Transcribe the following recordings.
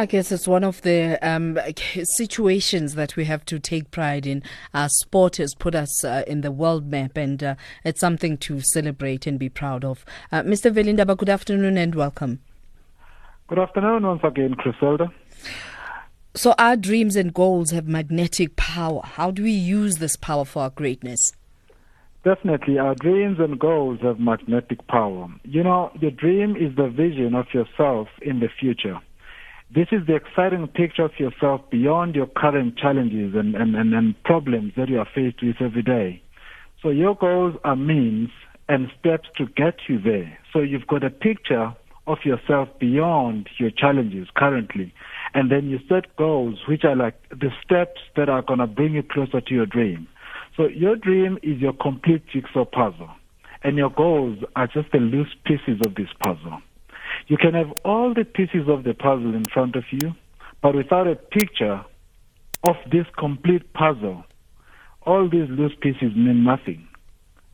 I guess it's one of the um, situations that we have to take pride in. Our sport has put us uh, in the world map, and uh, it's something to celebrate and be proud of. Uh, Mr. Veli Ndaba, good afternoon and welcome. Good afternoon once again, Griselda. So, our dreams and goals have magnetic power. How do we use this power for our greatness? Definitely, our dreams and goals have magnetic power. You know, your dream is the vision of yourself in the future. This is the exciting picture of yourself beyond your current challenges and, and, and, and problems that you are faced with every day. So your goals are means and steps to get you there. So you've got a picture of yourself beyond your challenges currently. And then you set goals which are like the steps that are going to bring you closer to your dream. So your dream is your complete jigsaw puzzle. And your goals are just the loose pieces of this puzzle. You can have all the pieces of the puzzle in front of you, but without a picture of this complete puzzle, all these loose pieces mean nothing.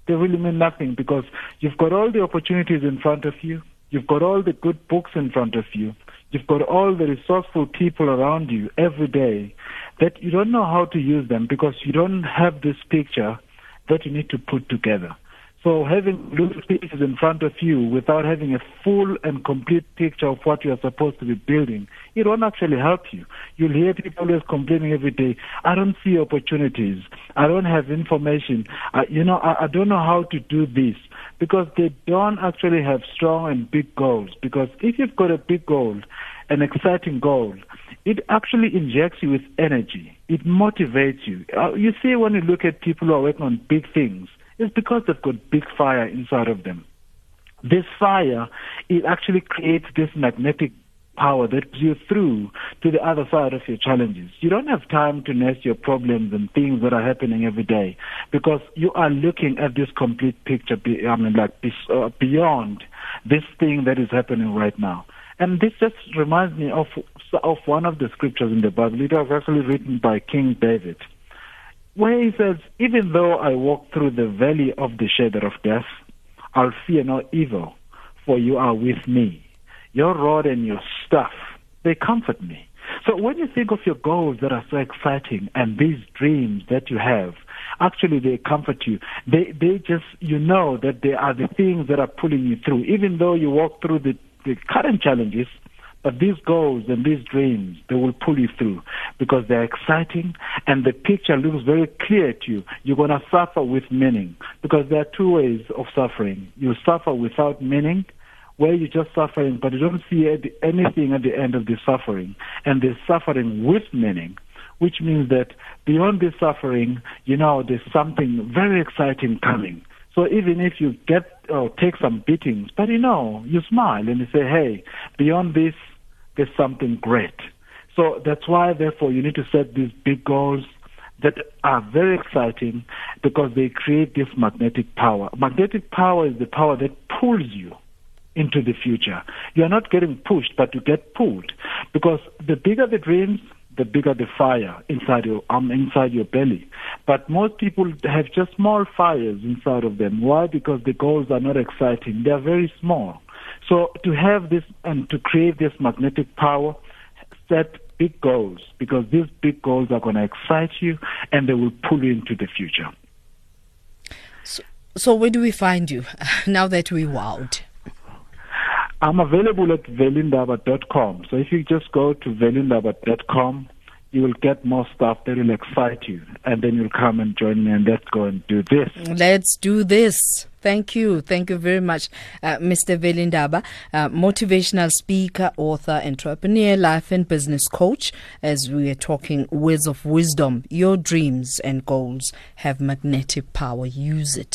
They really mean nothing because you've got all the opportunities in front of you, you've got all the good books in front of you, you've got all the resourceful people around you every day that you don't know how to use them because you don't have this picture that you need to put together. So having loose pieces in front of you without having a full and complete picture of what you are supposed to be building, it won't actually help you. You'll hear people always complaining every day, I don't see opportunities. I don't have information. I, you know, I, I don't know how to do this because they don't actually have strong and big goals. Because if you've got a big goal, an exciting goal, it actually injects you with energy. It motivates you. Uh, you see, when you look at people who are working on big things, is because they've got big fire inside of them. This fire, it actually creates this magnetic power that pulls you through to the other side of your challenges. You don't have time to nest your problems and things that are happening every day because you are looking at this complete picture, I mean, like uh, beyond this thing that is happening right now. And this just reminds me of of one of the scriptures in the Bible. It was actually written by King David where he says, Even though I walk through the valley of the shadow of death, I'll fear no evil, for you are with me. Your rod and your staff, they comfort me. So when you think of your goals that are so exciting and these dreams that you have, actually they comfort you. They they just you know that they are the things that are pulling you through. Even though you walk through the, the current challenges, but these goals and these dreams, they will pull you through because they're exciting and the picture looks very clear to you. You're going to suffer with meaning because there are two ways of suffering. You suffer without meaning, where you're just suffering, but you don't see anything at the end of the suffering. And the suffering with meaning, which means that beyond the suffering, you know, there's something very exciting coming. So even if you get or take some beatings, but you know, you smile and you say, hey, beyond this, there's something great. So that's why, therefore, you need to set these big goals that are very exciting because they create this magnetic power. Magnetic power is the power that pulls you into the future. You are not getting pushed, but you get pulled because the bigger the dreams, the bigger the fire inside your um, inside your belly. But most people have just small fires inside of them. Why? Because the goals are not exciting. They are very small. So to have this and to create this magnetic power, set big goals because these big goals are going to excite you and they will pull you into the future. So, so where do we find you now that we wowed? I'm available at velindaba.com. So if you just go to velindaba.com, you will get more stuff that will excite you. And then you'll come and join me and let's go and do this. Let's do this. Thank you. Thank you very much, uh, Mr. Veli Ndaba, uh, motivational speaker, author, entrepreneur, life and business coach. As we are talking words of wisdom, your dreams and goals have magnetic power. Use it.